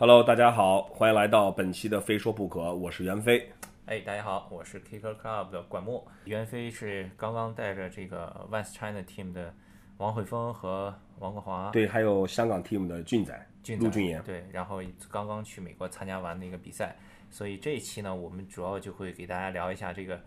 Hello，大家好，欢迎来到本期的非说不可，我是袁飞。哎，大家好，我是 Kicker Club 的管墨。袁飞是刚刚带着这个 West China Team 的王慧峰和王国华，对，还有香港 team 的俊仔，俊仔陆俊言。对，然后刚刚去美国参加完那个比赛，所以这一期呢，我们主要就会给大家聊一下这个，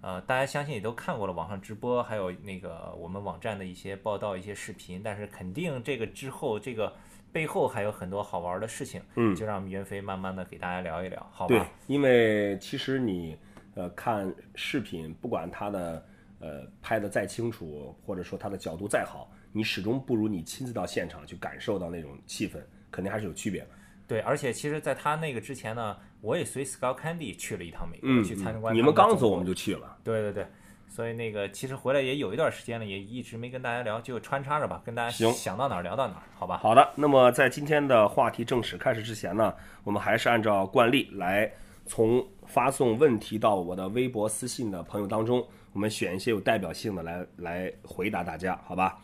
呃，大家相信也都看过了网上直播，还有那个我们网站的一些报道、一些视频，但是肯定这个之后这个背后还有很多好玩的事情，嗯就让我们袁飞慢慢的给大家聊一聊，好对吧？，因为其实你呃看视频，不管他的呃拍的再清楚，或者说他的角度再好，你始终不如你亲自到现场去感受到那种气氛，肯定还是有区别的。对，而且其实，在他那个之前呢，我也随 Scout Candy 去了一趟美国，嗯，去参观。你们刚走我们就去了。对对对，所以那个其实回来也有一段时间了，也一直没跟大家聊，就穿插着吧，跟大家行想到哪儿聊到哪儿，好吧？好的，那么在今天的话题正式开始之前呢，我们还是按照惯例来从发送问题到我的微博私信的朋友当中，我们选一些有代表性的来来回答大家，好吧？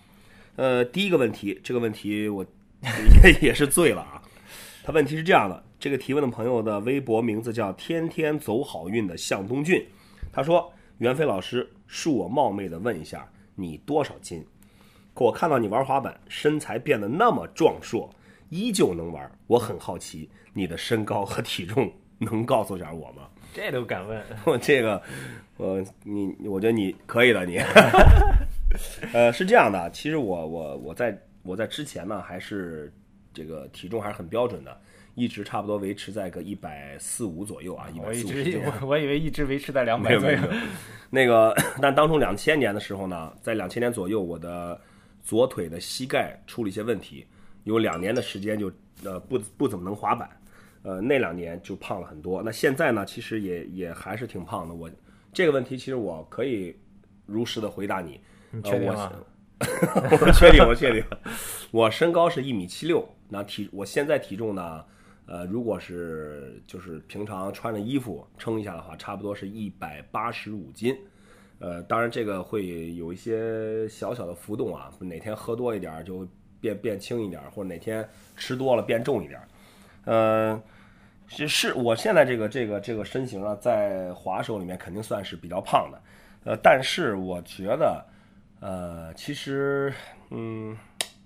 呃，第一个问题，这个问题我也 也是醉了啊。他问题是这样的，这个提问的朋友的微博名字叫“天天走好运的向东俊”，他说：“袁飞老师，恕我冒昧的问一下，你多少斤？可我看到你玩滑板，身材变得那么壮硕，依旧能玩，我很好奇你的身高和体重，能告诉点我吗？这都敢问？我 这个，我你，我觉得你可以的，你。呃，是这样的，其实我我我在我在之前呢，还是这个体重还是很标准的，一直差不多维持在个一百四五左右啊，一百四五直我 我以为一直维持在 两百左右。那个，但当初两千年的时候呢，在两千年左右，我的左腿的膝盖出了一些问题，有两年的时间就呃不不怎么能滑板，呃那两年就胖了很多。那现在呢，其实也也还是挺胖的。我这个问题其实我可以如实的回答你，确定吗？我确定，我确定，我身高是一米七六，那体我现在体重呢，呃，如果是就是平常穿着衣服称一下的话，差不多是一百八十五斤，呃，当然这个会有一些小小的浮动啊，哪天喝多一点儿就变变轻一点儿，或者哪天吃多了变重一点儿，呃。是是我现在这个这个这个身形啊，在滑手里面肯定算是比较胖的，呃，但是我觉得，呃，其实，嗯，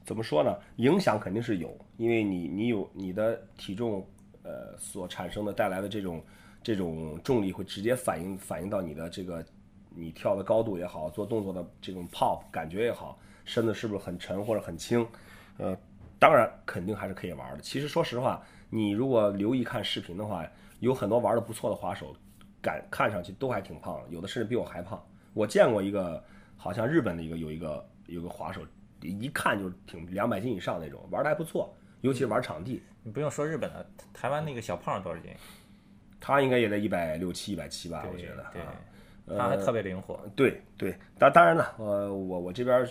怎么说呢？影响肯定是有，因为你你有你的体重，呃，所产生的带来的这种这种重力会直接反映反映到你的这个你跳的高度也好，做动作的这种 pop 感觉也好，身子是不是很沉或者很轻？呃，当然肯定还是可以玩的。其实说实话，你如果留意看视频的话，有很多玩的不错的滑手，感看上去都还挺胖，有的甚至比我还胖。我见过一个，好像日本的一个有一个有个滑手，一看就是挺两百斤以上那种，玩的还不错，尤其是玩场地，你不用说日本的，台湾那个小胖多少斤？他应该也在一百六七、一百七吧，我觉得。对啊，他还特别灵活。对对，当当然了，呃，我我这边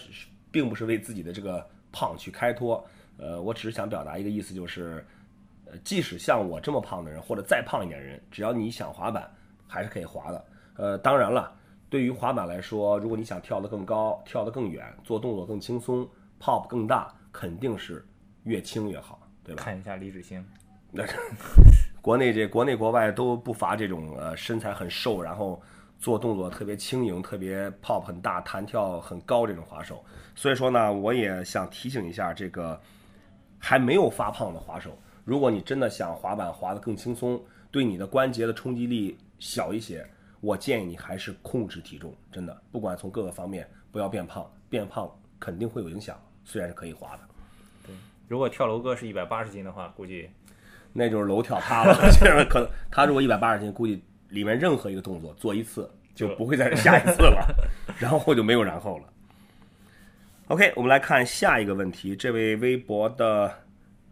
并不是为自己的这个胖去开脱，呃，我只是想表达一个意思，就是，呃，即使像我这么胖的人，或者再胖一点的人，只要你想滑板，还是可以滑的。呃，当然了，对于滑板来说，如果你想跳得更高、跳得更远、做动作更轻松、pop 更大，肯定是越轻越好，对吧？看一下李志兴，那国内这国内国外都不乏这种呃身材很瘦，然后做动作特别轻盈、特别 pop 很大、弹跳很高这种滑手。所以说呢，我也想提醒一下这个还没有发胖的滑手，如果你真的想滑板滑得更轻松，对你的关节的冲击力小一些，我建议你还是控制体重，真的，不管从各个方面，不要变胖，变胖肯定会有影响，虽然是可以滑的。对如果跳楼哥是一百八十斤的话，估计那就是楼跳塌了。现在可能他如果一百八十斤，估计里面任何一个动作做一次就不会再下一次了，然后就没有然后了。OK，我们来看下一个问题。这位微博的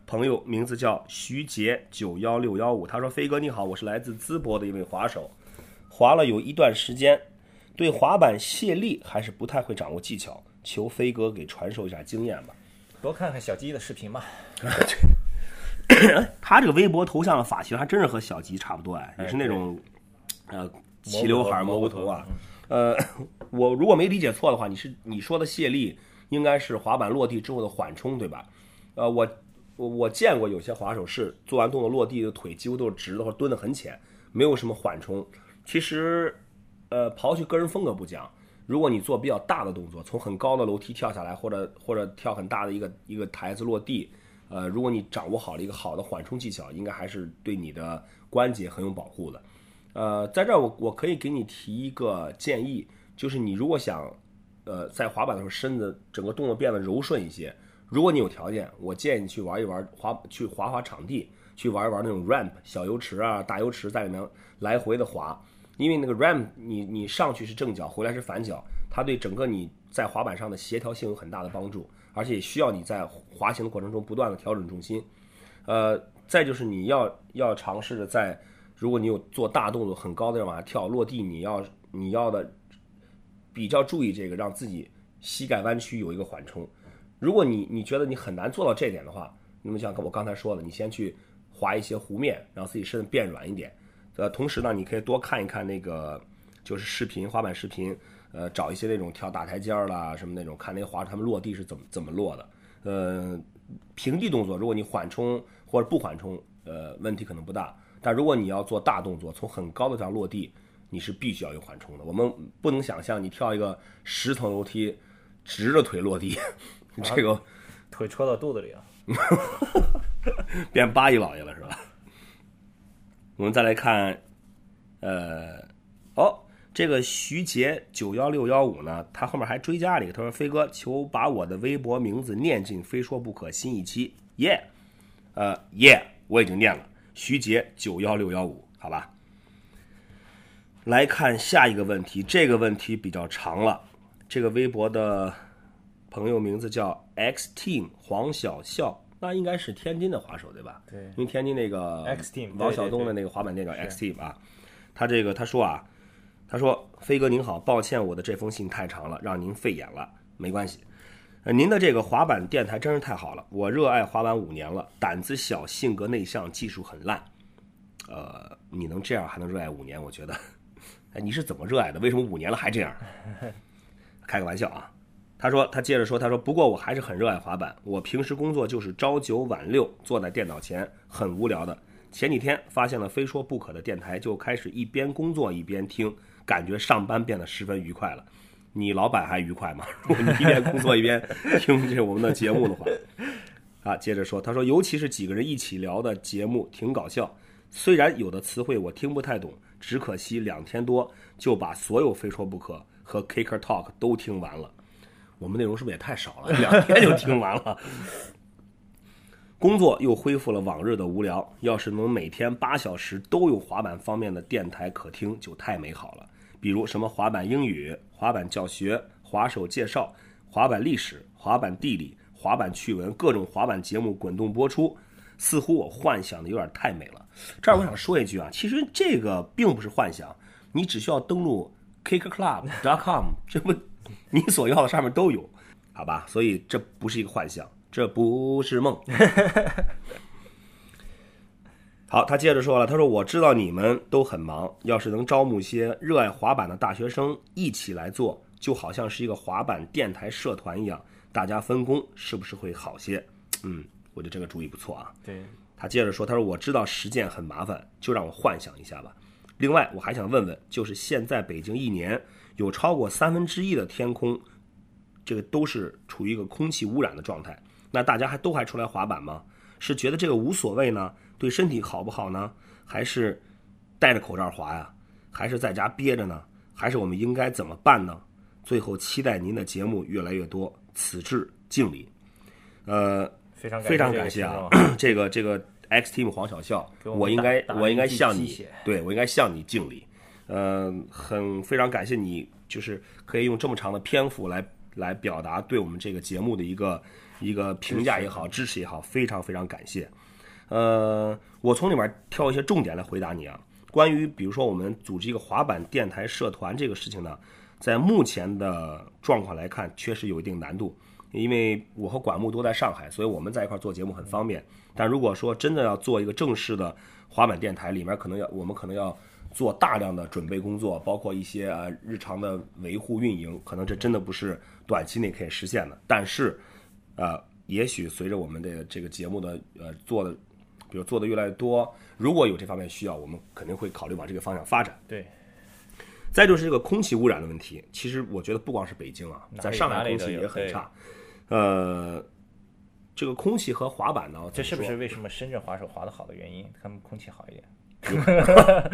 朋友名字叫徐杰九幺六幺五，他说：“飞哥你好，我是来自淄博的一位滑手，滑了有一段时间，对滑板卸力还是不太会掌握技巧，求飞哥给传授一下经验吧。”多看看小鸡的视频吧。他这个微博头像的发型还真是和小吉差不多哎，也是那种呃齐刘海蘑菇头啊。呃，我如果没理解错的话，你是你说的卸力应该是滑板落地之后的缓冲对吧？呃，我我我见过有些滑手是做完动作落地的腿几乎都是直的或者蹲得很浅，没有什么缓冲。其实，呃，刨去个人风格不讲，如果你做比较大的动作，从很高的楼梯跳下来，或者或者跳很大的一个一个台子落地，呃，如果你掌握好了一个好的缓冲技巧，应该还是对你的关节很有保护的。呃，在这儿我我可以给你提一个建议，就是你如果想，呃，在滑板的时候身子整个动作变得柔顺一些，如果你有条件，我建议你去玩一玩滑，去滑滑场地，去玩一玩那种 ramp 小油池啊、大油池，在里面来回的滑。因为那个 RAM，你你上去是正脚，回来是反脚，它对整个你在滑板上的协调性有很大的帮助，而且需要你在滑行的过程中不断的调整重心。呃，再就是你要要尝试着在，如果你有做大动作很高的往下跳落地，你要你要的比较注意这个，让自己膝盖弯曲有一个缓冲。如果你你觉得你很难做到这点的话，那么像我刚才说的，你先去滑一些弧面，让自己身子变软一点。呃，同时呢，你可以多看一看那个就是视频滑板视频，呃，找一些那种跳大台阶儿啦什么那种，看那个滑手他们落地是怎么怎么落的。呃，平地动作，如果你缓冲或者不缓冲，呃，问题可能不大。但如果你要做大动作，从很高的地方落地，你是必须要有缓冲的。我们不能想象你跳一个十层楼梯，直着腿落地，这个腿戳到肚子里了，变八一老爷了是吧？我们再来看，呃，哦，这个徐杰九幺六幺五呢，他后面还追加了一个，他说：“飞哥，求把我的微博名字念进《非说不可》新一期，耶，呃，耶，我已经念了，徐杰九幺六幺五，好吧。”来看下一个问题，这个问题比较长了，这个微博的朋友名字叫 X Team 黄小笑。那应该是天津的滑手对吧？对，因为天津那个 X Team 王晓东的那个滑板店叫 X Team 啊。他这个他说啊，他说飞哥您好，抱歉我的这封信太长了，让您费眼了，没关系。呃，您的这个滑板电台真是太好了，我热爱滑板五年了，胆子小，性格内向，技术很烂。呃，你能这样还能热爱五年？我觉得，哎，你是怎么热爱的？为什么五年了还这样？开个玩笑啊。他说，他接着说，他说，不过我还是很热爱滑板。我平时工作就是朝九晚六，坐在电脑前，很无聊的。前几天发现了非说不可的电台，就开始一边工作一边听，感觉上班变得十分愉快了。你老板还愉快吗？如果你一边工作一边听这我们的节目的话，啊，接着说，他说，尤其是几个人一起聊的节目，挺搞笑。虽然有的词汇我听不太懂，只可惜两天多就把所有非说不可和 Kicker Talk 都听完了。我们内容是不是也太少了？两天就听完了。工作又恢复了往日的无聊。要是能每天八小时都有滑板方面的电台可听，就太美好了。比如什么滑板英语、滑板教学、滑手介绍、滑板历史、滑板地理、滑板趣闻，各种滑板节目滚动播出。似乎我幻想的有点太美了。这儿我想说一句啊，其实这个并不是幻想，你只需要登录 kickclub.com，这不。你所要的上面都有，好吧？所以这不是一个幻想，这不是梦。好，他接着说了，他说：“我知道你们都很忙，要是能招募些热爱滑板的大学生一起来做，就好像是一个滑板电台社团一样，大家分工是不是会好些？”嗯，我觉得这个主意不错啊。对，他接着说：“他说我知道实践很麻烦，就让我幻想一下吧。另外，我还想问问，就是现在北京一年。”有超过三分之一的天空，这个都是处于一个空气污染的状态。那大家还都还出来滑板吗？是觉得这个无所谓呢？对身体好不好呢？还是戴着口罩滑呀？还是在家憋着呢？还是我们应该怎么办呢？最后期待您的节目越来越多，此致敬礼。呃，非常非常感谢啊！这个这个 X Team 黄小笑，我应该我应该向你，对我应该向你敬礼。嗯，很非常感谢你，就是可以用这么长的篇幅来来表达对我们这个节目的一个一个评价也好，支持也好，非常非常感谢。呃，我从里面挑一些重点来回答你啊。关于比如说我们组织一个滑板电台社团这个事情呢，在目前的状况来看，确实有一定难度，因为我和管木都在上海，所以我们在一块做节目很方便。但如果说真的要做一个正式的滑板电台，里面可能要我们可能要。做大量的准备工作，包括一些呃日常的维护运营，可能这真的不是短期内可以实现的。但是，呃，也许随着我们的这个节目的呃做的，比如做的越来越多，如果有这方面需要，我们肯定会考虑往这个方向发展。对，再就是这个空气污染的问题，其实我觉得不光是北京啊，在上海空气也很差。呃，这个空气和滑板呢，这是不是为什么深圳滑手滑得好的原因？他们空气好一点。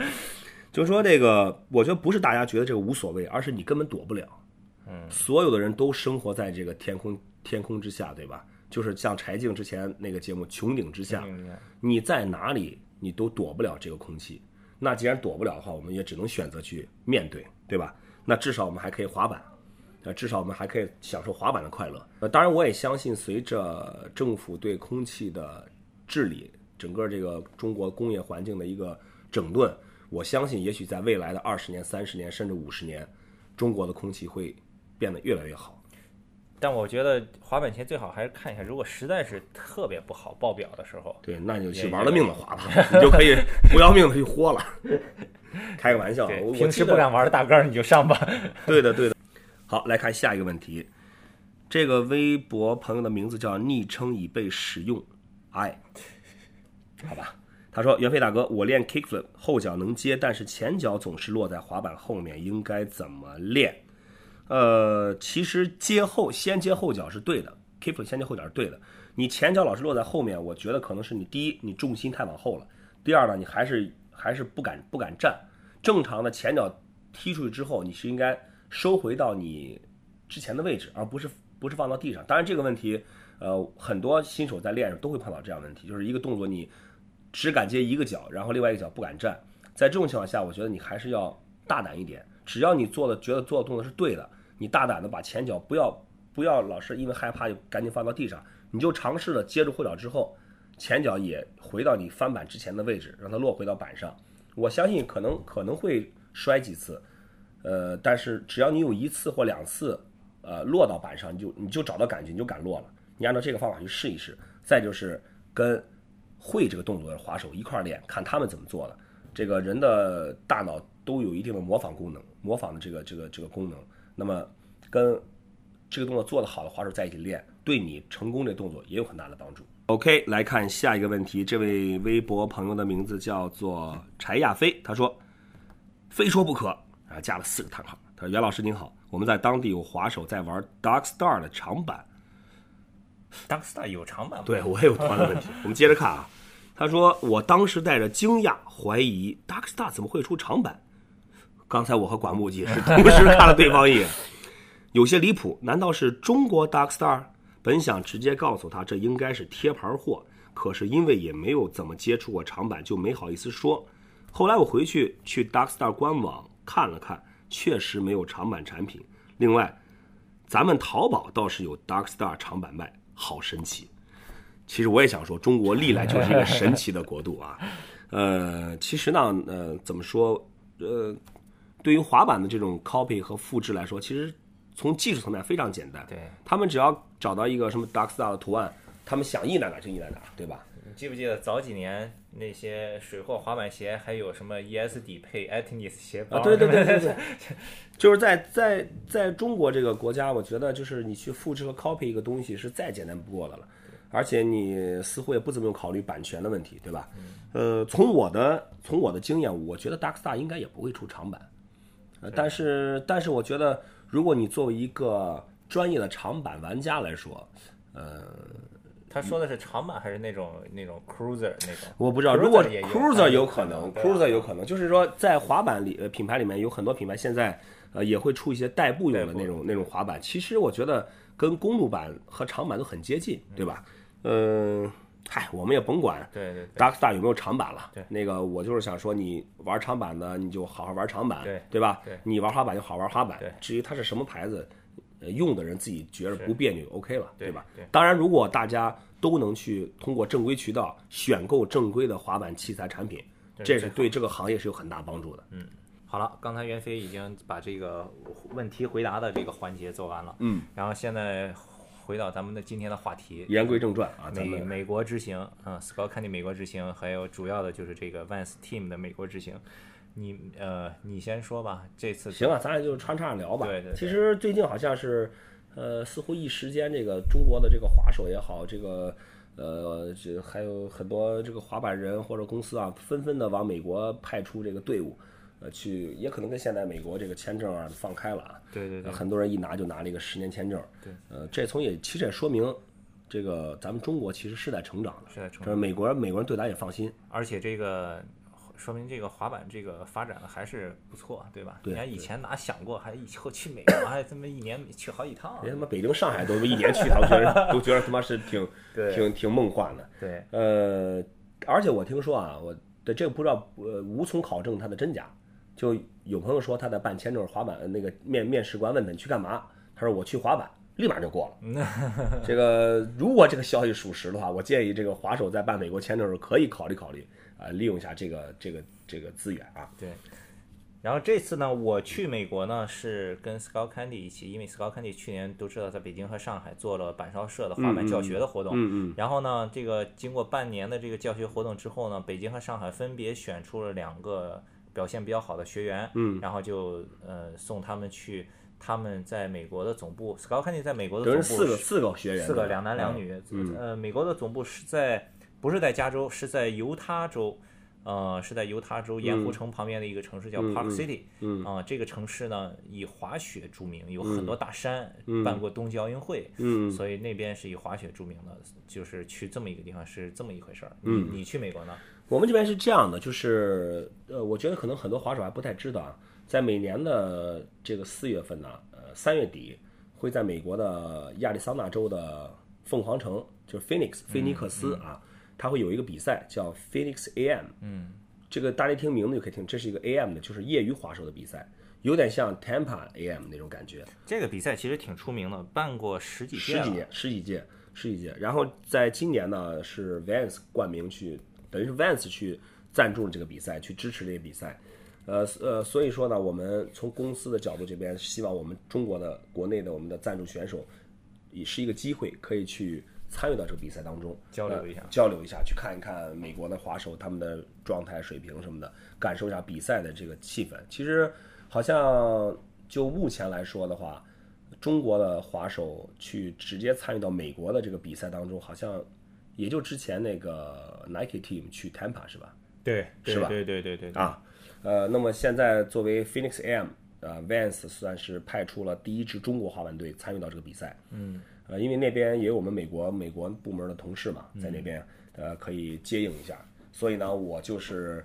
就是说这个，我觉得不是大家觉得这个无所谓，而是你根本躲不了。嗯，所有的人都生活在这个天空天空之下，对吧？就是像柴静之前那个节目《穹顶之下》，嗯你在哪里你都躲不了这个空气。那既然躲不了的话，我们也只能选择去面对，对吧？那至少我们还可以滑板，呃，至少我们还可以享受滑板的快乐。呃，当然我也相信，随着政府对空气的治理，整个这个中国工业环境的一个整顿，我相信，也许在未来的二十年、三十年，甚至五十年，中国的空气会变得越来越好。但我觉得滑板鞋最好还是看一下，如果实在是特别不好爆表的时候，对，那你就去玩了命的滑吧，你就可以 不要命的去豁了。开个玩笑，对我，平时不。敢玩的大杆儿你就上吧。对的，对的。好，来看下一个问题。这个微博朋友的名字叫昵称已被使用，哎，好吧。他说：“袁飞大哥，我练 kickflip 后脚能接，但是前脚总是落在滑板后面，应该怎么练？”呃，其实接后先接后脚是对的，kickflip 先接后脚是对的。你前脚老是落在后面，我觉得可能是你第一，你重心太往后了；第二呢，你还是还是不敢不敢站。正常的前脚踢出去之后，你是应该收回到你之前的位置，而不是不是放到地上。当然这个问题，呃，很多新手在练上都会碰到这样的问题，就是一个动作你只敢接一个脚，然后另外一个脚不敢站。在这种情况下，我觉得你还是要大胆一点。只要你做的觉得做的动作是对的，你大胆的把前脚不要不要老是因为害怕就赶紧放到地上，你就尝试着接住后脚之后，前脚也回到你翻板之前的位置，让它落回到板上。我相信可能可能会摔几次，呃，但是只要你有一次或两次，呃，落到板上，你就你就找到感觉，你就敢落了。你按照这个方法去试一试。再就是跟会这个动作的滑手一块儿练，看他们怎么做的。这个人的大脑都有一定的模仿功能，模仿的这个这个这个功能。那么跟这个动作做得好的滑手在一起练，对你成功这动作也有很大的帮助。OK，来看下一个问题，这位微博朋友的名字叫做柴亚飞，他说：“非说不可。”啊，加了四个叹号。他说：“袁老师您好，我们在当地有滑手在玩 Dark Star 的长板，Darkstar 有长板吗？对我也有同样的问题。我们接着看啊，他说我当时带着惊讶怀疑 Dark Star 怎么会出长板。刚才我和管木记是同时看了对方一眼，有些离谱。难道是中国 Dark Star？本想直接告诉他这应该是贴牌货，可是因为也没有怎么接触过长板，就没好意思说。后来我回去去 Dark Star 官网看了看，确实没有长板产品。另外，咱们淘宝倒是有 Dark Star 长板卖，好神奇。其实我也想说，中国历来就是一个神奇的国度啊。呃，其实呢，呃，怎么说？呃，对于滑板的这种 copy 和复制来说，其实从技术层面非常简单。对，他们只要找到一个什么 Dark Star 的图案，他们想印在哪儿就印在哪儿，对吧？你记不记得早几年那些水货滑板鞋还有什么 ES 底配 Atnis 鞋包？啊，对对对对对，就是在在在中国这个国家，我觉得就是你去复制和 copy 一个东西是再简单不过的了，而且你似乎也不怎么用考虑版权的问题，对吧？呃，从我的从我的经验，我觉得 Dark Star 应该也不会出长板，呃，但是但是我觉得，如果你作为一个专业的长板玩家来说，呃，他说的是长板还是那种那种 Cruiser 那种？我不知道，如果 Cruiser 有可可能，Cruiser 有可能，就是说在滑板里呃品牌里面有很多品牌现在呃也会出一些代步用的那种那种滑板，其实我觉得跟公路板和长板都很接近，对吧？嗯，嗨，我们也甭管对对对，Dark Star 有没有长板了，对那个我就是想说，你玩长板的你就好好玩长板，对对吧？对你玩滑板就好玩滑板对，至于它是什么牌子，呃，用的人自己觉得不别扭，OK 了，对吧对？当然，如果大家都能去通过正规渠道选购正规的滑板器材产品，这是对这个行业是有很大帮助的。嗯好了，刚才袁飞已经把这个问题回答的这个环节做完了，嗯，然后现在回到咱们的今天的话题，言归正传啊，美美国之行啊 s c o t c a n d y 美国之行，还有主要的就是这个 Vans Team 的美国之行，你呃你先说吧，这次行啊，咱俩就穿插着聊吧。对对对其实最近好像是呃，似乎一时间这个中国的这个滑手也好，这个呃，这还有很多这个滑板人或者公司啊，纷纷的往美国派出这个队伍，呃，去也可能跟现在美国这个签证啊放开了啊，对对对，很多人一拿就拿了一个十年签证，对，呃，这从也其实也说明。这个咱们中国其实是在成长的，是在成长。美国美国人对咱也放心，而且这个说明这个滑板这个发展的还是不错，对吧？对。你看以前哪想过，还以后去美国还这么一年去好几趟？连他妈北京、上海都一年去一趟，觉得都觉得他妈是挺 挺挺梦幻的。对。呃，而且我听说啊，我对这个不知道呃无从考证它的真假，就有朋友说他在办签证滑板那个面面试官问他你去干嘛，他说我去滑板。立马就过了。这个如果这个消息属实的话，我建议这个滑手在办美国签证的时候可以考虑考虑啊，利用一下这个这个这个资源啊。对。然后这次呢，我去美国呢是跟 Scott Candy 一起，因为 Scott Candy 去年都知道在北京和上海做了板烧社的滑板教学的活动。嗯嗯。然后呢，这个经过半年的这个教学活动之后呢，北京和上海分别选出了两个表现比较好的学员。嗯。然后就呃送他们去。他们在美国的总部，Scott Candy 在美国的总部四个四个学员，四个两男两女。呃，美国的总部是在不是在加州，是在犹他州，呃，是在犹他州盐湖城旁边的一个城市叫 Park City。嗯啊，这个城市呢以滑雪著名，有很多大山，办过冬季奥运会。嗯，所以那边是以滑雪著名的，就是去这么一个地方是这么一回事儿。嗯，你去美国呢？我们这边是这样的，就是呃，我觉得可能很多滑手还不太知道啊。在每年的这个四月份呢，呃，三月底会在美国的亚利桑那州的凤凰城，就是 Phoenix 菲尼克斯啊，它会有一个比赛叫 Phoenix AM。嗯，这个大家一听名字就可以听，这是一个 AM 的，就是业余滑手的比赛，有点像 Tampa AM 那种感觉。这个比赛其实挺出名的，办过十几十几年，十几届，十几届。然后在今年呢，是 Vans 冠名去，等于是 Vans 去赞助了这个比赛，去支持这个比赛。呃呃，所以说呢，我们从公司的角度这边，希望我们中国的国内的我们的赞助选手，也是一个机会，可以去参与到这个比赛当中，交流一下，交流一下，去看一看美国的滑手他们的状态水平什么的，感受一下比赛的这个气氛。其实好像就目前来说的话，中国的滑手去直接参与到美国的这个比赛当中，好像也就之前那个 Nike Team 去 Tampa 是吧？对，是吧？对对对对啊。呃，那么现在作为 Phoenix M，呃，Vans 算是派出了第一支中国滑板队参与到这个比赛。嗯。呃，因为那边也有我们美国美国部门的同事嘛，在那边呃可以接应一下，所以呢，我就是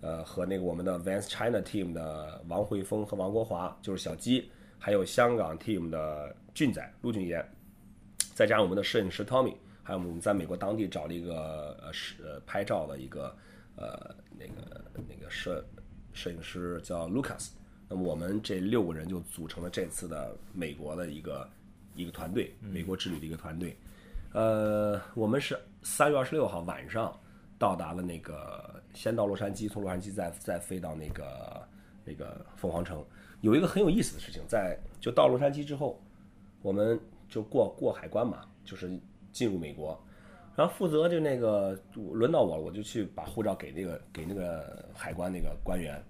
呃和那个我们的 Vans China Team 的王慧峰和王国华，就是小鸡，还有香港 Team 的俊仔陆俊言，再加上我们的摄影师 Tommy，还有我们在美国当地找了一个呃是呃拍照的一个呃那个那个摄。摄影师叫 Lucas，那么我们这六个人就组成了这次的美国的一个一个团队，美国之旅的一个团队。呃，我们是三月二十六号晚上到达了那个，先到洛杉矶，从洛杉矶再再飞到那个那个凤凰城。有一个很有意思的事情，在就到洛杉矶之后，我们就过过海关嘛，就是进入美国。然后负责就那个轮到我了，我就去把护照给那个给那个海关那个官员，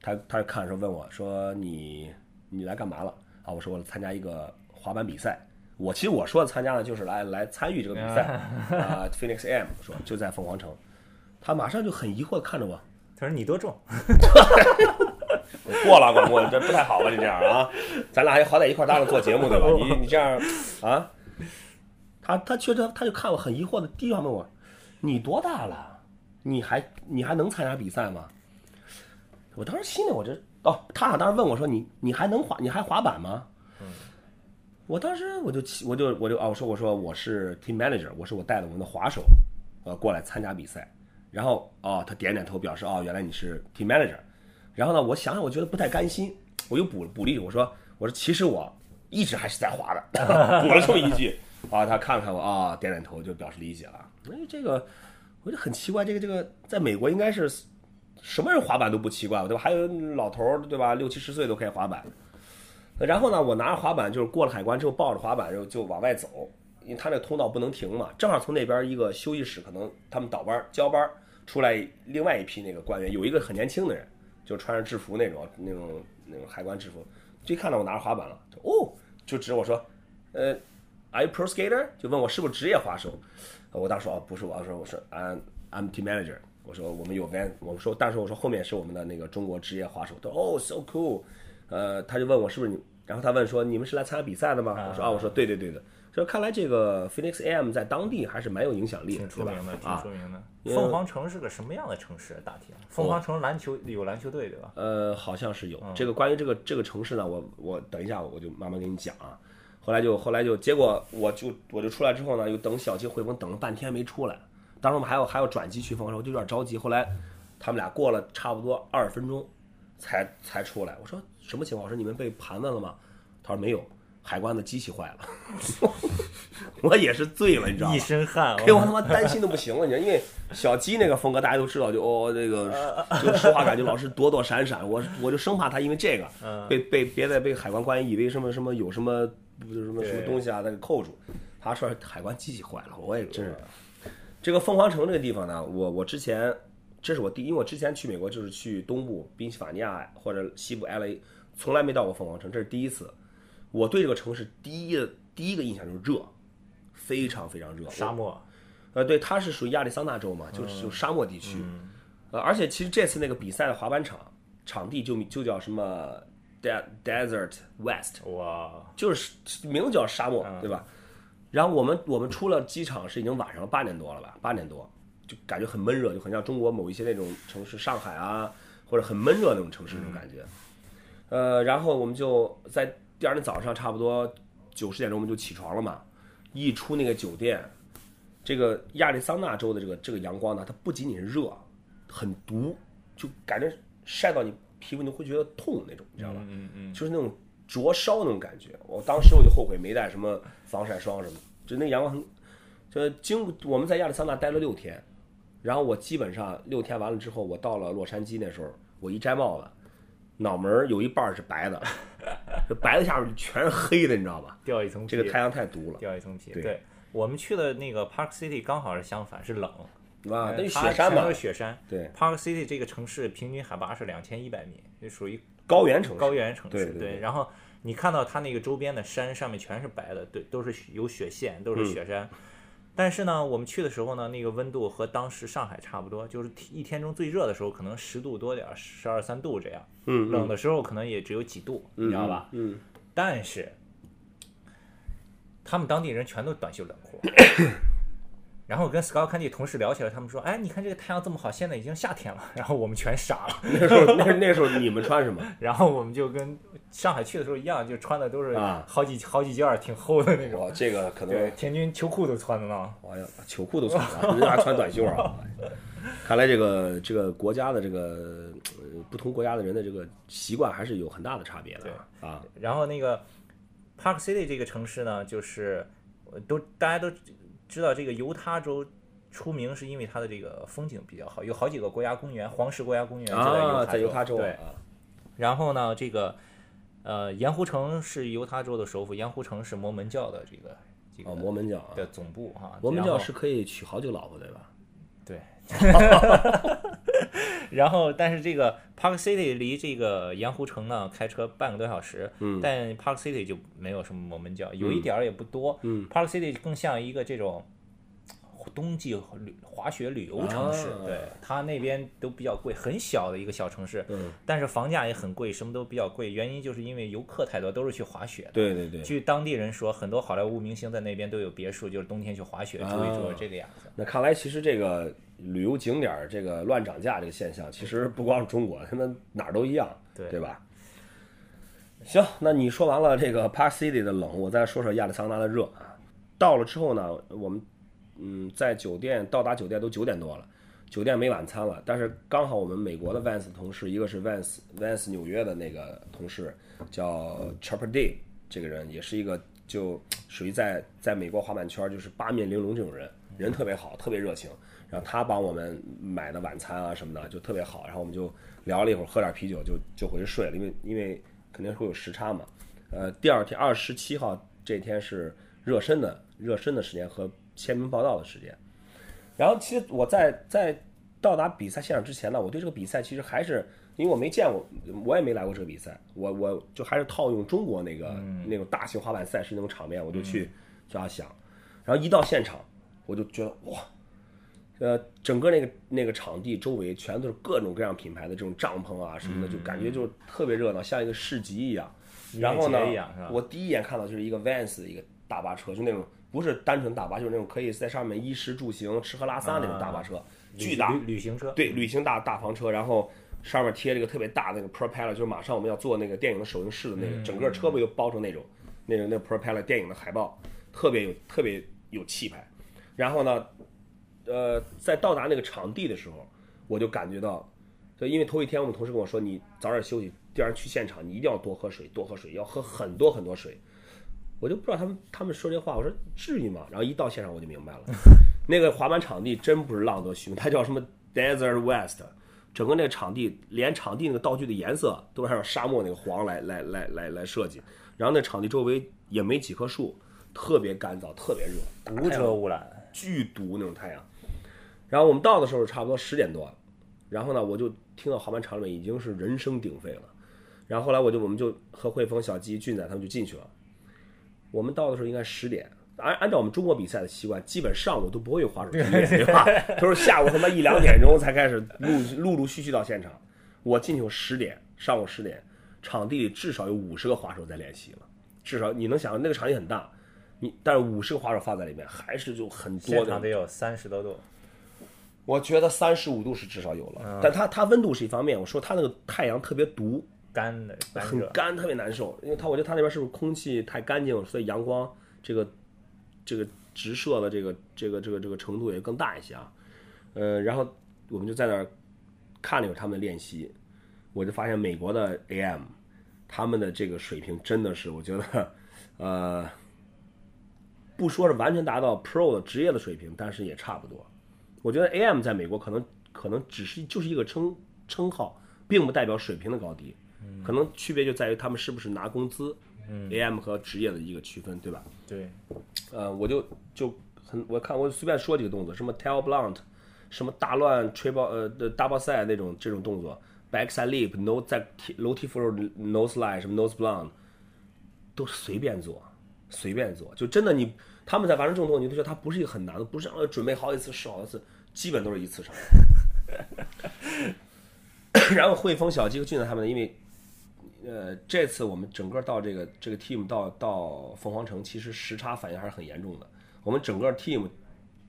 他他看的时候问我说你你来干嘛了啊？我说我参加一个滑板比赛。我其实我说的参加呢就是来来参与这个比赛 啊，Phoenix M 说就在凤凰城。他马上就很疑惑的看着我，他说你多重？过了我我这不太好吧？你这样啊，咱俩还好歹一块搭档做节目对吧？你你这样啊？他他确实，他就看我很疑惑的，第一问我：“你多大了？你还你还能参加比赛吗？”我当时心里我这哦，他当时问我说：“你你还能滑？你还滑板吗？”我当时我就我就我就啊，我说我说我是 team manager，我说我带了我们的滑手呃过来参加比赛。然后哦，他点点头表示哦，原来你是 team manager。然后呢，我想想，我觉得不太甘心，我又补补了一句，我说我说其实我一直还是在滑的，补了这么一句。啊，他看了看我啊，点点头就表示理解了。哎，这个我就很奇怪，这个这个在美国应该是什么人滑板都不奇怪对吧？还有老头对吧？六七十岁都可以滑板。然后呢，我拿着滑板就是过了海关之后，抱着滑板就就往外走，因为他那通道不能停嘛。正好从那边一个休息室，可能他们倒班交班出来，另外一批那个官员，有一个很年轻的人，就穿着制服那种那种那种海关制服，就看到我拿着滑板了，哦，就指我说。呃，Are you pro skater？就问我是不是职业滑手。我当时说哦不是，我说我说 I'm I'm team manager。我说我们有 van，我说但是我说后面是我们的那个中国职业滑手。他说哦 so cool。呃，他就问我是不是你，然后他问说你们是来参加比赛的吗？我说啊，我说对对对的。说看来这个 Phoenix AM 在当地还是蛮有影响力，挺出名的，挺啊出名的。凤凰城是个什么样的城市？大体凤凰城篮球有篮球队对吧？呃，好像是有这个关于这个这个城市呢，我我等一下我就慢慢给你讲啊。后来就后来就结果我就我就出来之后呢，又等小鸡汇丰等了半天没出来，当时我们还要还要转机去凤凰城，我就有点着急。后来他们俩过了差不多二十分钟才才出来，我说什么情况？我说你们被盘问了吗？他说没有，海关的机器坏了。我也是醉了，你知道吗一？身汗，给我他妈担心的不行了，你知道，因为小鸡那个风格大家都知道，就哦这个 就说话感觉老是躲躲闪闪，我我就生怕他因为这个被被别再被海关官以为什么什么有什么不什么什么东西啊，再给扣住。他说海关机器坏了，我也真是。这个凤凰城这个地方呢，我我之前这是我第，因为我之前去美国就是去东部宾夕法尼亚或者西部 LA，从来没到过凤凰城，这是第一次。我对这个城市第一第一个印象就是热，非常非常热，沙漠，呃，对，它是属于亚利桑那州嘛，就是就沙漠地区。呃，而且其实这次那个比赛的滑板场场地就就叫什么 De Desert West，哇，就是名字叫沙漠，嗯对吧？然后我们我们出了机场是已经晚上八点多了吧，八点多就感觉很闷热，就很像中国某一些那种城市，上海啊或者很闷热那种城市那种感觉。呃，然后我们就在第二天早上差不多九十点钟我们就起床了嘛，一出那个酒店，这个亚利桑那州的这个这个阳光呢，它不仅仅是热，很毒，就感觉晒到你皮肤你会觉得痛那种，你知道吧？嗯嗯就是那种灼烧那种感觉。我当时我就后悔没带什么防晒霜什么，就那阳光很，就经我们在亚利桑那待了六天，然后我基本上六天完了之后，我到了洛杉矶那时候，我一摘帽子，脑门儿有一半儿是白的，这白的下面全是黑的，你知道吧？掉一层皮，这个太阳太毒了，掉一层皮。对对，我们去的那个 Park City 刚好是相反，是冷。啊，那雪山嘛是，雪山。对，Park City 这个城市平均海拔是两千一百米，就属于高原城市，高原城市。对对对然后你看到它那个周边的山上面全是白的，对，都是有雪线，都嗯是雪山。但是呢，我们去的时候呢，那个温度和当时上海差不多，就是一天中最热的时候可能十度多点儿，十二三度这样。嗯，冷的时候可能也只有几度，你知道吧？嗯，但是他们当地人全都短袖短裤。然后我跟 Scott Candy 同事聊起来，他们说：“哎，你看这个太阳这么好，现在已经夏天了。”然后我们全傻了。那时候那那时候你们穿什么？然后我们就跟上海去的时候一样，就穿的都是啊好几、好几件儿，挺厚的那种。哇，这个可能对，田军秋裤都穿的呢。哎呀，秋裤都穿了，人家还穿短袖啊！看来这个这个国家的这个呃不同国家的人的这个习惯还是有很大的差别的啊。然后那个 Park City 这个城市呢，就是呃都大家都知道，这个犹他州出名是因为它的这个风景比较好，有好几个国家公园，黄石国家公园就啊，在在犹他州犹他对，啊，然后呢，这个呃盐湖城是犹他州的首府，盐湖城是摩门教的这个这哦，个摩门教啊，的总部哈。摩门教是可以娶好几个老婆对吧？对，然后但是这个 Park City 离这个盐湖城呢开车半个多小时，嗯但 Park City 就没有什么摩门教，有一点儿也不多，嗯，Park City 更像一个这种。冬季旅滑雪旅游城市，啊对它那边都比较贵，很小的一个小城市，嗯，但是房价也很贵，什么都比较贵。原因就是因为游客太多，都是去滑雪的。对对对。据当地人说，很多好莱坞明星在那边都有别墅，就是冬天去滑雪住一住啊这个样子。那看来其实这个旅游景点儿这个乱涨价这个现象，其实不光是中国，他们哪儿都一样，对对吧？行，那你说完了这个 Park City 的冷，我再说说亚利桑那的热啊。到了之后呢，我们嗯在酒店到达酒店都九点多了，酒店没晚餐了，但是刚好我们美国的 Vans 同事，一个是 Vans Vans 纽约的那个同事叫 Chopper Day，这个人也是一个就属于在在美国滑板圈就是八面玲珑这种人，人特别好，特别热情。然后他帮我们买的晚餐啊什么的就特别好，然后我们就聊了一会儿，喝点啤酒就就回去睡了，因为因为肯定会有时差嘛。呃，第二天二十七号这天是热身的热身的时间和签名报道的时间。然后其实我在在到达比赛现场之前呢，我对这个比赛其实还是因为我没见过，我也没来过这个比赛，我我就还是套用中国那个、那种大型滑板赛事那种场面，我就去这样想，然后一到现场，我就觉得哇，呃，整个那个那个场地周围全都是各种各样品牌的这种帐篷啊什么的，就感觉就特别热闹，像一个市集一样。然后呢我第一眼看到就是一个 Vans 的一个大巴车，就那种不是单纯大巴，就是那种可以在上面衣食住行、吃喝拉撒那种大巴车，巨大旅旅行车，对，旅行大大房车，然后上面贴了一个特别大的那个 propeller，就是马上我们要做那个电影的首映式的那个，整个车不就包成那种那种那个 propeller 电影的海报，特别有特别有气派。然后呢，呃，在到达那个场地的时候，我就感觉到，就因为头一天我们同事跟我说，你早点休息，第二天去现场，你一定要多喝水，多喝水，要喝很多很多水。我就不知道他们他们说这话，我说至于吗？然后一到现场我就明白了，那个滑板场地真不是浪得虚名，它叫什么 Desert West，整个那个场地连场地那个道具的颜色都是按照沙漠那个黄来来来来来设计，然后那场地周围也没几棵树，特别干燥，特别热，无遮污染，巨毒那种太阳。然后我们到的时候差不多十点多，然后呢，我就听到滑板场里面已经是人声鼎沸了。然后后来我就我们就和汇丰、小鸡、俊仔他们就进去了。我们到的时候应该十点，按按照我们中国比赛的习惯，基本上午都不会有滑手训练，对吧？都是下午他妈一两点钟才开始陆陆陆续续到现场。我进去十点，上午十点，场地里至少有五十个滑手在练习了，至少你能想那个场地很大，你但是五十个滑手放在里面，还是就很多的场得有三十多度，我觉得三十五度是至少有了，但它它温度是一方面，我说它那个太阳特别毒，干的干，很干，特别难受。因为它我觉得它那边是不是空气太干净，所以阳光这个这个直射的这个这个这个这个程度也更大一些啊。呃，然后我们就在那儿看了一会儿他们的练习，我就发现美国的 AM 他们的这个水平真的是，我觉得 呃不说是完全达到 Pro 的职业的水平，但是也差不多。我觉得 AM 在美国可能可能只是就是一个称称号，并不代表水平的高低，可能区别就在于他们是不是拿工资。AM 和职业的一个区分，对吧？对，呃，我就就很我看我随便说几个动作，什么 tail blunt，什么大乱吹爆呃的 double side 那种这种动作，backside leap nose 在楼梯扶手 nose slide 什么 nose blunt，都随便做，随便做，就真的你他们在完成这种动作，你都觉得它不是一个很难的，不是让准备好几次试好几次，基本都是一次成。然后汇丰、小鸡和俊子他们，因为呃这次我们整个到这个这个 team 到到凤凰城，其实时差反应还是很严重的。我们整个 team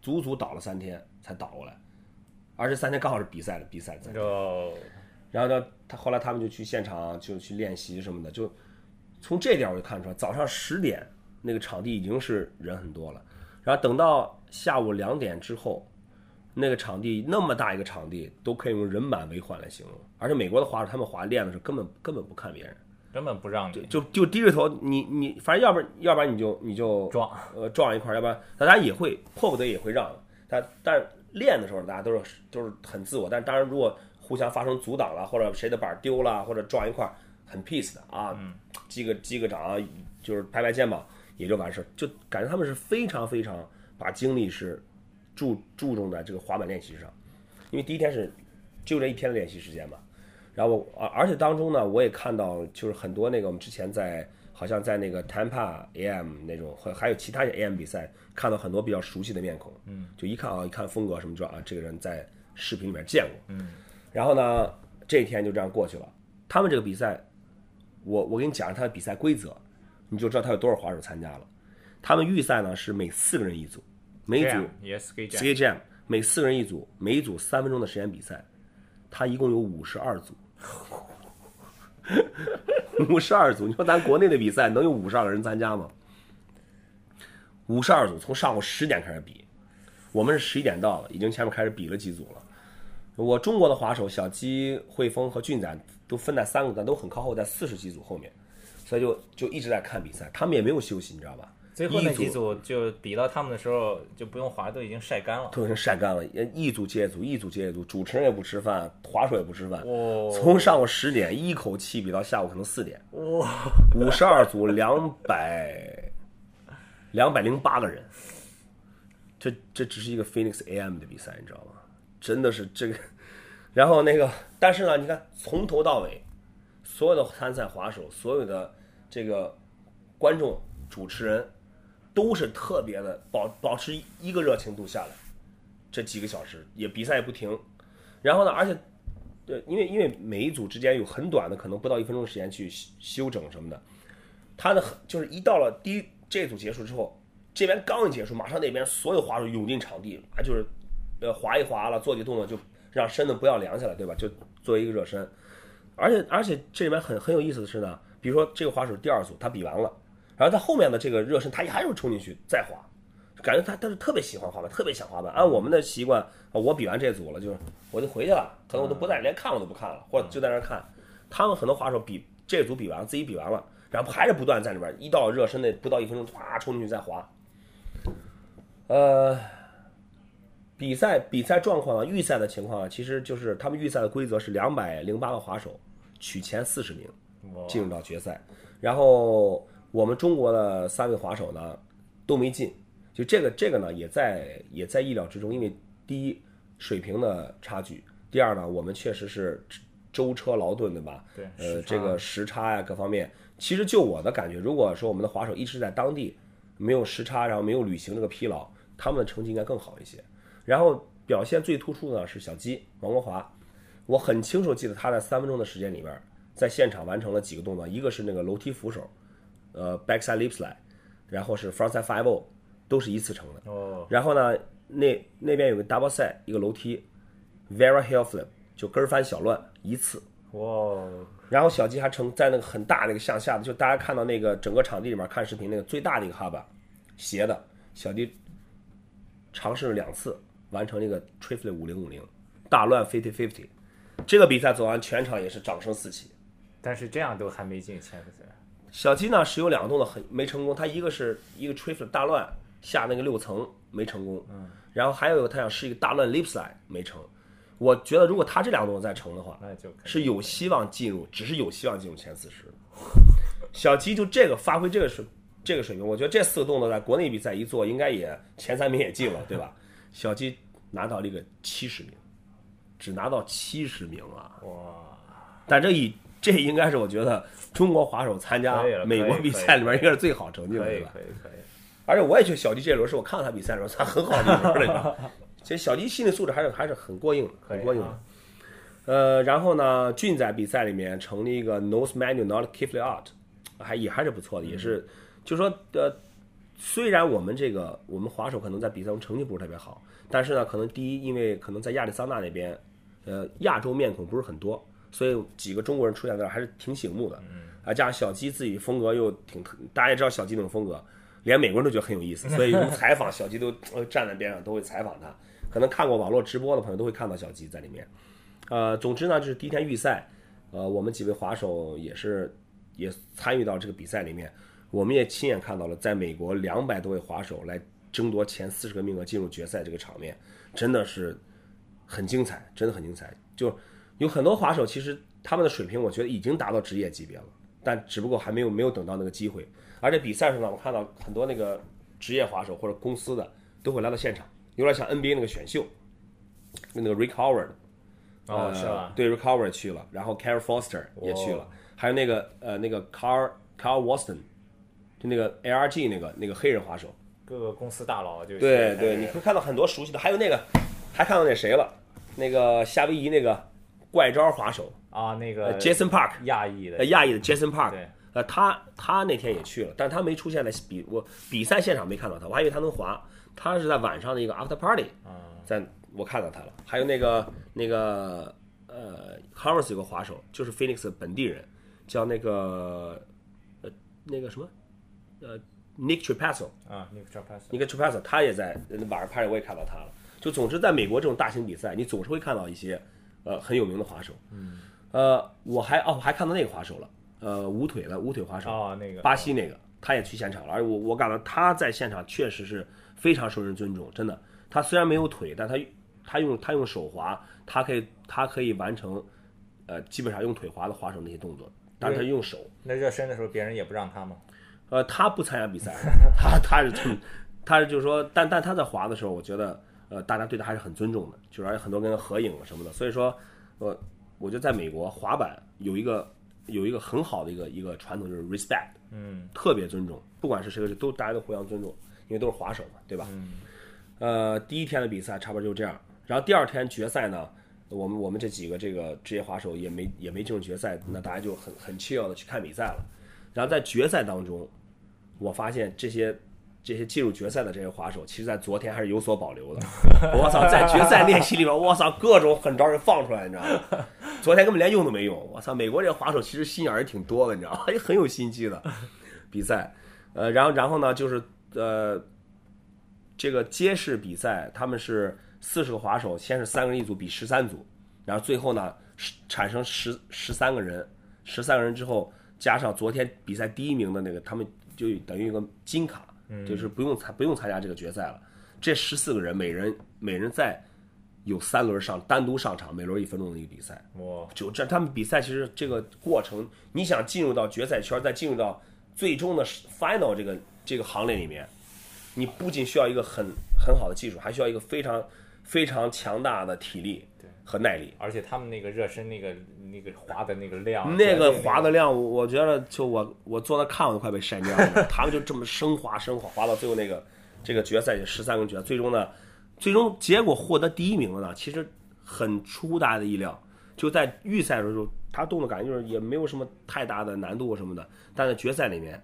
足足倒了三天才倒过来，而这三天刚好是比赛的比赛在。就然后呢，他后来他们就去现场就去练习什么的，就从这点我就看出来，早上十点那个场地已经是人很多了，然后等到下午两点之后，那个场地那么大一个场地都可以用人满为患来形容，而且美国的滑手他们滑练的时候根本根本不看别人，根本不让你。就就低着头，你你反正要不然要不然你就你就撞，呃撞一块儿，要不然大家也会迫不得已也会让，但但是练的时候大家都是都是很自我，但当然如果互相发生阻挡了，或者谁的板丢了，或者撞一块儿，很 peace 的啊，击个击个掌，就是拍拍肩膀也就完事儿，就感觉他们是非常非常把精力是注注重在这个滑板练习上，因为第一天是就这一天的练习时间嘛，然后而而且当中呢，我也看到就是很多那个我们之前在好像在那个 Tampa AM 那种，还还有其他的 AM 比赛，看到很多比较熟悉的面孔，嗯，就一看啊，一看风格什么，就知道啊，这个人在视频里面见过，嗯，然后呢，这一天就这样过去了。他们这个比赛，我我给你讲他的比赛规则，你就知道他有多少滑手参加了。他们预赛呢是每四个人一组，每组 Jam 每四个人一组，每一组三分钟的时间比赛，他一共有五十二组，五十二组。你说咱国内的比赛能有五十二个人参加吗？五十二组，从上午十点开始比，我们是十一点到了，已经前面开始比了几组了。我中国的滑手小鸡、汇丰和俊仔都分在三个段，都很靠后，在四十几组后面，所以就就一直在看比赛，他们也没有休息，你知道吧？最后那几组就比到他们的时候就不用滑，都已经晒干了。都已经晒干了，一组接一组，一组接一组，主持人也不吃饭，滑手也不吃饭，哦从上午十点一口气比到下午可能四点，哇，五十二组两百两百零八个人，这这只是一个 Phoenix AM 的比赛，你知道吗？真的是这个 然后那个，但是呢，你看从头到尾，所有的参赛滑手，所有的这个观众、主持人，都是特别的保保持一个热情度下来，这几个小时也比赛也不停。然后呢，而且，对，因为因为每一组之间有很短的，可能不到一分钟的时间去休整什么的，他的就是一到了第一这组结束之后，这边刚一结束，马上那边所有滑手涌进场地啊，就是呃滑一滑了，做几个动作就让身子不要凉下来，对吧？就作为一个热身。而且而且这里面很很有意思的是呢，比如说这个滑手第二组他比完了，然后他后面的这个热身他还是冲进去再滑，感觉他他是特别喜欢滑板，特别想滑板。按我们的习惯，啊我比完这组了，就是我就回去了，可能我都不在，连看我都不看了，或者就在那儿看。他们很多滑手比这组比完了，自己比完了，然后还是不断在里边，一到热身那不到一分钟，哗冲进去再滑。呃，比赛比赛状况啊，预赛的情况啊，其实就是他们预赛的规则是两百零八个滑手取前四十名进入到决赛，然后我们中国的三位滑手呢都没进，就这个这个呢也在也在意料之中，因为第一水平的差距，第二呢我们确实是舟车劳顿，对吧？对呃，这个时差呀、各方面，其实就我的感觉，如果说我们的滑手一直在当地，没有时差，然后没有旅行这个疲劳，他们的成绩应该更好一些。然后表现最突出的是小鸡王国华，我很清楚记得他在三分钟的时间里边，在现场完成了几个动作，一个是那个楼梯扶手，呃 backside lip slide，然后是 frontside five o，都是一次成的。哦，然后呢，那那边有个 double side 一个楼梯，vera heel flip 就跟儿翻小乱一次。哇，然后小鸡还成在那个很大那个向下的，就大家看到那个整个场地里面看视频那个最大的一个哈巴，斜的，小鸡尝试了两次完成那个 triplet 五零五零大乱 fifty fifty，这个比赛走完全场也是掌声四起。但是这样都还没进前四赛。小鸡呢是有两个动作很没成功，他一个是一个 triplet 大乱下那个六层没成功，嗯，然后还有一个他想试一个大乱 lip slide 没成。我觉得如果他这两个动作再成的话，那就是有希望进入，只是有希望进入前四十。小鸡就这个发挥这个水这个水平，我觉得这四个动作在国内比赛一做，应该也前三名也进了，对吧？小鸡拿到了一个七十名，只拿到七十名啊！哇，但这以这应该是我觉得中国滑手参加美国比赛里面应该是最好成绩了，对吧？可以可以，而且我也觉得小迪这轮是我看到他比赛的时候，他很好的一轮了？其实小迪心理素质还是还是很过硬的，很过硬的啊。呃，然后呢，俊在比赛里面成立一个 nose manual not kickflip out，还也还是不错的，也是，就说呃，虽然我们这个我们滑手可能在比赛中成绩不是特别好，但是呢，可能第一，因为可能在亚利桑那那边，呃，亚洲面孔不是很多，所以几个中国人出现在那儿还是挺醒目的。啊，加上小鸡自己风格又挺特，大家也知道小鸡那种风格，连美国人都觉得很有意思，所以有采访小鸡都呃站在边上都会采访他。可能看过网络直播的朋友都会看到小鸡在里面。呃，总之呢，就是第一天预赛，呃，我们几位滑手也是也参与到这个比赛里面，我们也亲眼看到了在美国两百多位滑手来争夺前四十个名额进入决赛这个场面，真的是很精彩，真的很精彩。就有很多滑手其实他们的水平，我觉得已经达到职业级别了，但只不过还没有没有等到那个机会。而且比赛上呢，我看到很多那个职业滑手或者公司的都会来到现场，有点像 NBA 那个选秀，那个 Rick Howard。哦，呃是吧？对，Recover 去了，然后 Carol Foster 也去了，还有那个呃那个 Carl Carl Waston，就那个 ARG 那个那个黑人滑手。各个公司大佬就对对，你会看到很多熟悉的，还有那个还看到那谁了，那个夏威夷那个怪招滑手。啊，那呃个 Jason Park，亚裔的。呃亚裔的 Jason Park，对。呃他他那天也去了，但是他没出现在比我比赛现场没看到他，我还以为他能滑，他是在晚上的一个 after party，在我看到他了，还有那个那个呃 Harvard 有个滑手，就是 Phoenix 本地人，叫那个呃那个什么呃 Nick Trapasso，啊，那个 d r o p pass，Nick Trapasso 他也在晚上 party 我也看到他了。就总之在美国这种大型比赛，你总是会看到一些呃很有名的滑手。嗯，呃，我还哦我还看到那个滑手了，呃，无腿的无腿滑手，哦，那个巴西那个，他也去现场了，而我我感到他在现场确实是非常受人尊重，真的。他虽然没有腿，但他他用他用手滑，他可以他可以完成，呃，基本上用腿滑的滑手那些动作，但是他用手，那热身的时候别人也不让他吗？呃，他不参加比赛，他他是他是就是说，但但他在滑的时候，我觉得呃大家对他还是很尊重的，就是而且很多跟他合影了什么的，所以说呃，我觉得在美国滑板有一个有一个很好的一个一个传统，就是 respect，嗯特别尊重，不管是谁，都大家都互相尊重，因为都是滑手嘛，对吧？嗯呃，第一天的比赛差不多就这样，然后第二天决赛呢，我们我们这几个这个职业滑手也没也没进入决赛，那大家就很很 chill 的去看比赛了。然后在决赛当中，我发现这些这些进入决赛的这些滑手，其实在昨天还是有所保留的。我操，在决赛练习里面，我操，各种狠招人放出来，你知道吗？昨天根本连用都没用。我操，美国这个滑手其实心眼儿也挺多的，你知道吗？也 很有心机的比赛。呃，然后然后呢，就是呃，这个街式比赛，他们是四十个滑手，先是三个人一组比十三组，然后最后呢产生十十三个人，十三个人之后加上昨天比赛第一名的那个，他们就等于一个金卡，就是不用参不用参加这个决赛了。这十四个人，每人每人再有三轮上单独上场，每轮一分钟的一个比赛。哇，就这，他们比赛其实这个过程，你想进入到决赛圈，再进入到最终的 final 这个这个行列里面，你不仅需要一个很很好的技术，还需要一个非常非常强大的体力和耐力。而且他们那个热身那个那个滑的那个量，那个滑的量，我我觉得就我我坐那看我都快被晒尿了。他们就这么升华升华，滑到最后那个这个决赛十三个决赛，最终呢，最终结果获得第一名的呢，其实很出乎大家的意料。就在预赛的时候，他动作感觉就是也没有什么太大的难度什么的，但在决赛里面，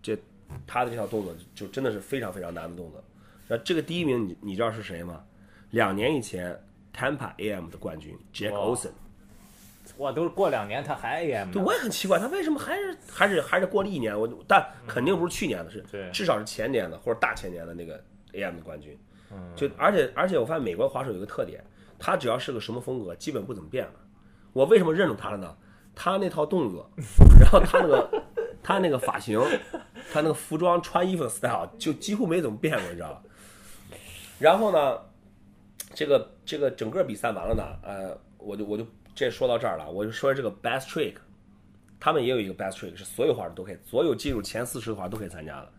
这他的这套动作就真的是非常非常难的动作。那这个第一名你你知道是谁吗？两年以前 Tampa AM 的冠军 Jack 哇 Olsen。哇，都是过两年他还 AM 对，呢我也很奇怪，他为什么还是还是还是过了一年？我但肯定不是去年的，是对至少是前年的或者大前年的那个 AM 的冠军。就而且而且我发现美国滑手有一个特点，他只要是个什么风格，基本不怎么变了。我为什么认出他了呢？他那套动作，然后他那个 他那个发型，他那个服装穿衣服的 style 就几乎没怎么变过，你知道吧？然后呢，这个这个整个比赛完了呢，呃，我就我就这说到这儿了，我就说这个 best trick，他们也有一个 best trick，是所有滑手都可以，所有进入前四十的滑都可以参加的。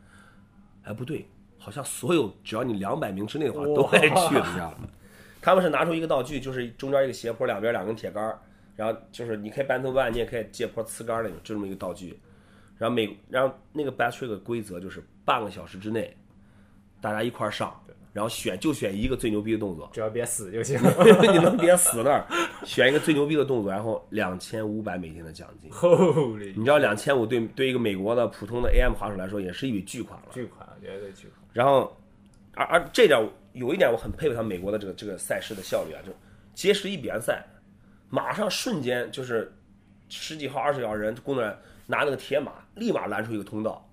哎，不对，好像所有只要你两百名之内的话都可以去的，你知道吗？他们是拿出一个道具，就是中间一个斜坡，两边两根铁杆，然后就是你可以半头半，你也可以借坡呲杆儿那种，就这么一个道具。然后每然后那个 best trick 的规则就是半个小时之内，大家一块儿上，然后选就选一个最牛逼的动作，只要别死就行。你能别死那儿，选一个最牛逼的动作，然后两千五百美金的奖金。Holy，你知道两千五对对一个美国的普通的 AM 滑手来说也是一笔巨款了。巨款，绝对巨款。然后，而而这点有一点我很佩服他们美国的这个这个赛事的效率啊，就结识一比完赛，马上瞬间就是十几号、二十几号人工作人员拿那个铁马，立马拦出一个通道。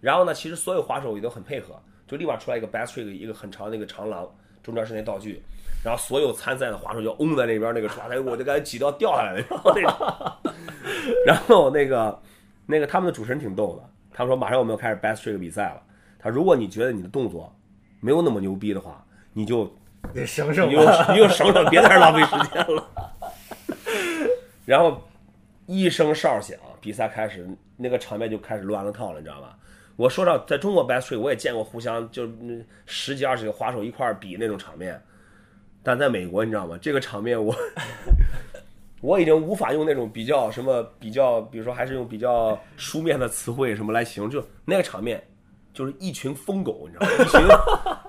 然后呢，其实所有滑手也都很配合，就立马出来一个 best trick，一个很长的一个长廊，中间是那道具。然后所有参赛的滑手就嗡在那边那个刷台，我就感觉挤到掉下来了，然后那个，然后那个那个他们的主持人挺逗的，他们说马上我们要开始 best trick 比赛了。他如果你觉得你的动作没有那么牛逼的话，你就得省省你就。你就省省，别在这儿浪费时间了。然后一声哨响，比赛开始，那个场面就开始乱了套了，你知道吧？我说到在中国 best trick 我也见过互相就嗯十几二十个滑手一块儿比那种场面，但在美国你知道吗？这个场面我 我已经无法用那种比较什么比较，比如说还是用比较书面的词汇什么来形容，就那个场面就是一群疯狗，你知道吗？一群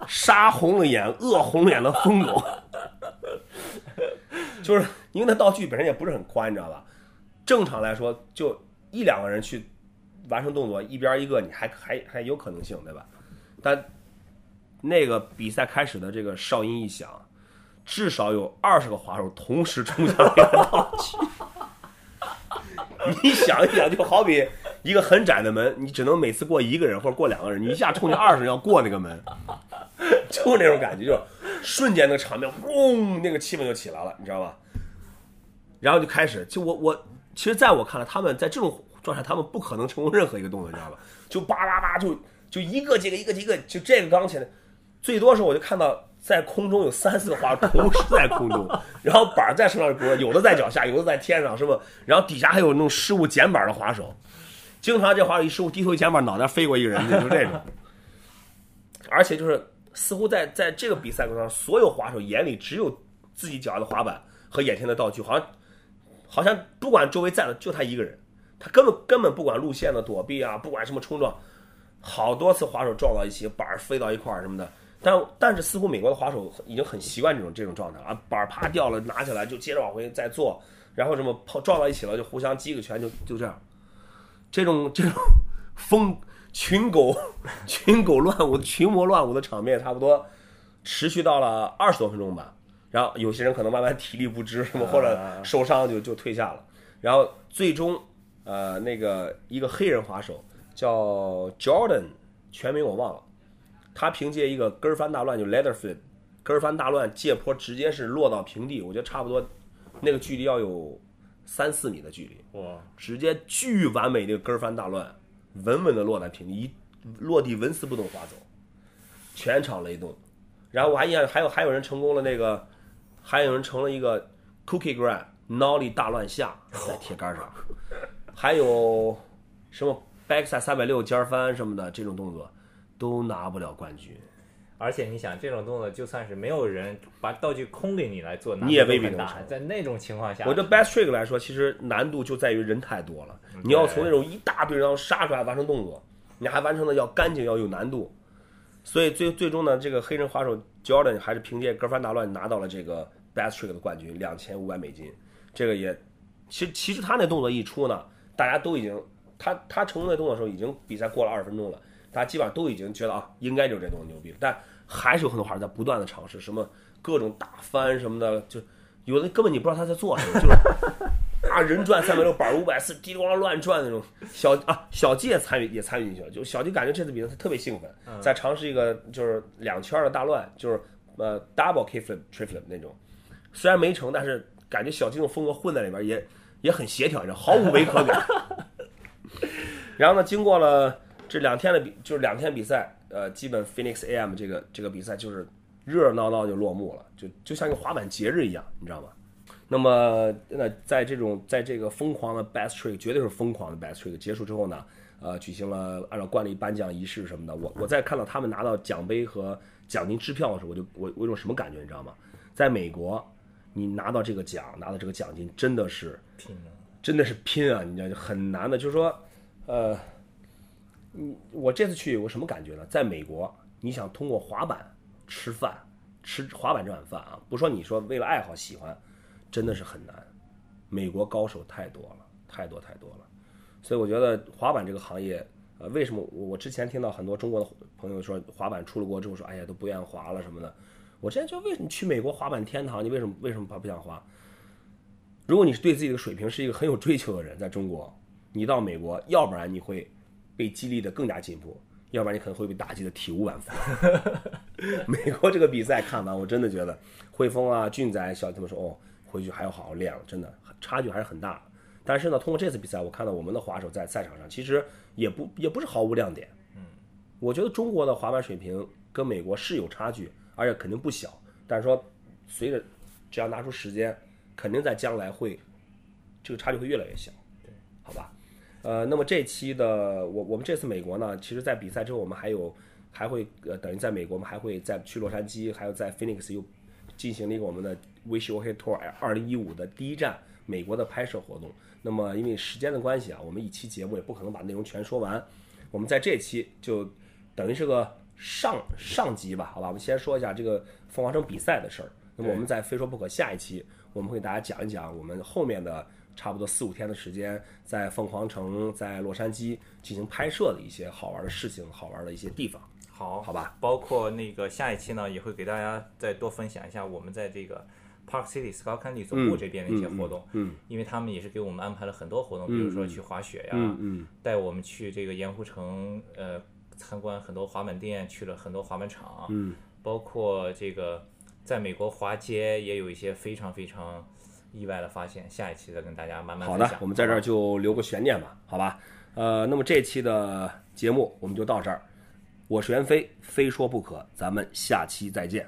杀红了眼、饿红了眼的疯狗，就是因为那道具本身也不是很宽，你知道吧？正常来说，就一两个人去完成动作，一边一个，你还还还有可能性，对吧？但那个比赛开始的这个哨音一响，至少有二十个滑手同时冲向那个道具。你想一想，就好比一个很窄的门，你只能每次过一个人或者过两个人，你一下冲进二十人要过那个门，就那种感觉，就瞬间那个场面，轰，那个气氛就起来了，你知道吧？然后就开始，就我我，其实在我看来，他们在这种状态，他们不可能成功任何一个动作，你知道吧？就叭叭叭，就就一个接个一个接一个，就这个刚起来，最多时候我就看到在空中有三四个滑手同时在空中，然后板儿在身上，有的在脚下，有的在天上，是不？然后底下还有那种失误捡板的滑手，经常这滑手一失误，低头一捡板，脑袋飞过一个人就是这种。而且就是似乎在在这个比赛过程中，所有滑手眼里只有自己脚下的滑板和眼前的道具，好像好像不管周围站的就他一个人，他根本根本不管路线的躲避啊，不管什么冲撞，好多次滑手撞到一起，板儿飞到一块儿什么的。但但是似乎美国的滑手已经很习惯这种这种状态啊，板儿啪掉了，拿起来就接着往回再做，然后什么碰撞到一起了就互相击个拳，就就这样。这种这种 疯群狗群狗乱舞、群魔乱舞的场面，差不多持续到了二十多分钟吧。然后有些人可能慢慢体力不支，什么或者受伤就就退下了。然后最终，呃，那个一个黑人滑手叫 Jordan，全名我忘了。他凭借一个跟儿翻大乱就 leather flip，跟儿翻大乱借坡直接是落到平地，我觉得差不多那个距离要有三四米的距离，哇，直接巨完美的跟儿翻大乱，稳稳的落在平地，一落地纹丝不动滑走，全场雷动。然后我还印象还有还有人成功了那个，还有人成了一个 cookie grab nollie 大乱下在铁杆上，还有什么 backside 三百六尖儿翻什么的这种动作都拿不了冠军。而且你想，这种动作就算是没有人把道具空给你来做，你也未必。能成在那种情况下，我觉得 best trick 来说，其实难度就在于人太多了。你要从那种一大堆人中杀出来完成动作，你还完成的要干净，要有难度。所以最最终呢，这个黑人滑手 Jordan 还是凭借格翻大乱拿到了这个 best trick 的冠军，两千五百美金。这个也，其实其实他那动作一出呢，大家都已经他他成功那动作的时候，已经比赛过了二十分钟了，大家基本上都已经觉得啊，应该就是这动作牛逼了。但还是有很多孩子在不断的尝试，什么各种大翻什么的，就有的根本你不知道他在做什么，就是 啊人转三百六板五百四滴里咣啷乱转那种。小啊小季也参与也参与进去了，就小季感觉这次比赛他特别兴奋，在尝试一个就是两圈的大乱，就是呃 double kick flip trip flip 那种，虽然没成，但是感觉小季这种风格混在里边也也很协调，你知道毫无违和感。然后呢，经过了这两天的比，就是两天比赛，呃，基本 Phoenix AM 这个这个比赛就是热热闹闹就落幕了，就就像一个滑板节日一样，你知道吗？那么，那在这种在这个疯狂的 best trick，绝对是疯狂的 best trick 结束之后呢，呃，举行了按照惯例颁奖仪式什么的。我我在看到他们拿到奖杯和奖金支票的时候，我就我我有种什么感觉，你知道吗？在美国，你拿到这个奖，拿到这个奖金，真的是拼了。真的是拼啊！你知道很难的，就是说，呃，嗯，我这次去有个什么感觉呢？在美国，你想通过滑板吃饭，吃滑板这碗饭啊，不说你说为了爱好喜欢，真的是很难。美国高手太多了，太多太多了，所以我觉得滑板这个行业，呃，为什么我我之前听到很多中国的朋友说滑板出了国之后说，哎呀都不愿意滑了什么的，我之前就为什么去美国滑板天堂，你为什么为什么不不想滑？如果你是对自己的水平是一个很有追求的人，在中国，你到美国，要不然你会被激励的更加进步，要不然你可能会被打击的体无完肤。美国这个比赛看完，我真的觉得汇丰啊、俊仔、小他们说哦，回去还要好好练了，真的差距还是很大。但是呢，通过这次比赛，我看到我们的滑手在赛场上其实也不也不是毫无亮点。嗯，我觉得中国的滑板水平跟美国是有差距，而且肯定不小。但是说，随着只要拿出时间。肯定在将来会，这个差距会越来越小，对，好吧，呃，那么这期的我我们这次美国呢，其实，在比赛之后，我们还有还会呃，等于在美国，我们还会再去洛杉矶，还有在 Phoenix 又进行了一个我们的 Wish You Hit Tour 二零一五的第一站美国的拍摄活动。那么因为时间的关系啊，我们一期节目也不可能把内容全说完，我们在这期就等于是个上上集吧，好吧，我们先说一下这个凤凰城比赛的事儿。那么我们在非说不可下一期。我们会给大家讲一讲我们后面的差不多四五天的时间，在凤凰城、在洛杉矶进行拍摄的一些好玩的事情、好玩的一些地方。好，好吧。包括那个下一期呢，也会给大家再多分享一下我们在这个 Park City Skull Candy 总部这边的一些活动。嗯，因为他们也是给我们安排了很多活动，比如说去滑雪呀，嗯带我们去这个盐湖城，呃，参观很多滑板店，去了很多滑板场。嗯，包括这个在美国滑街也有一些非常非常。意外的发现，下一期再跟大家慢慢好的，我们在这儿就留个悬念吧，好吧？呃，那么这期的节目我们就到这儿，我是袁飞，非说不可，咱们下期再见。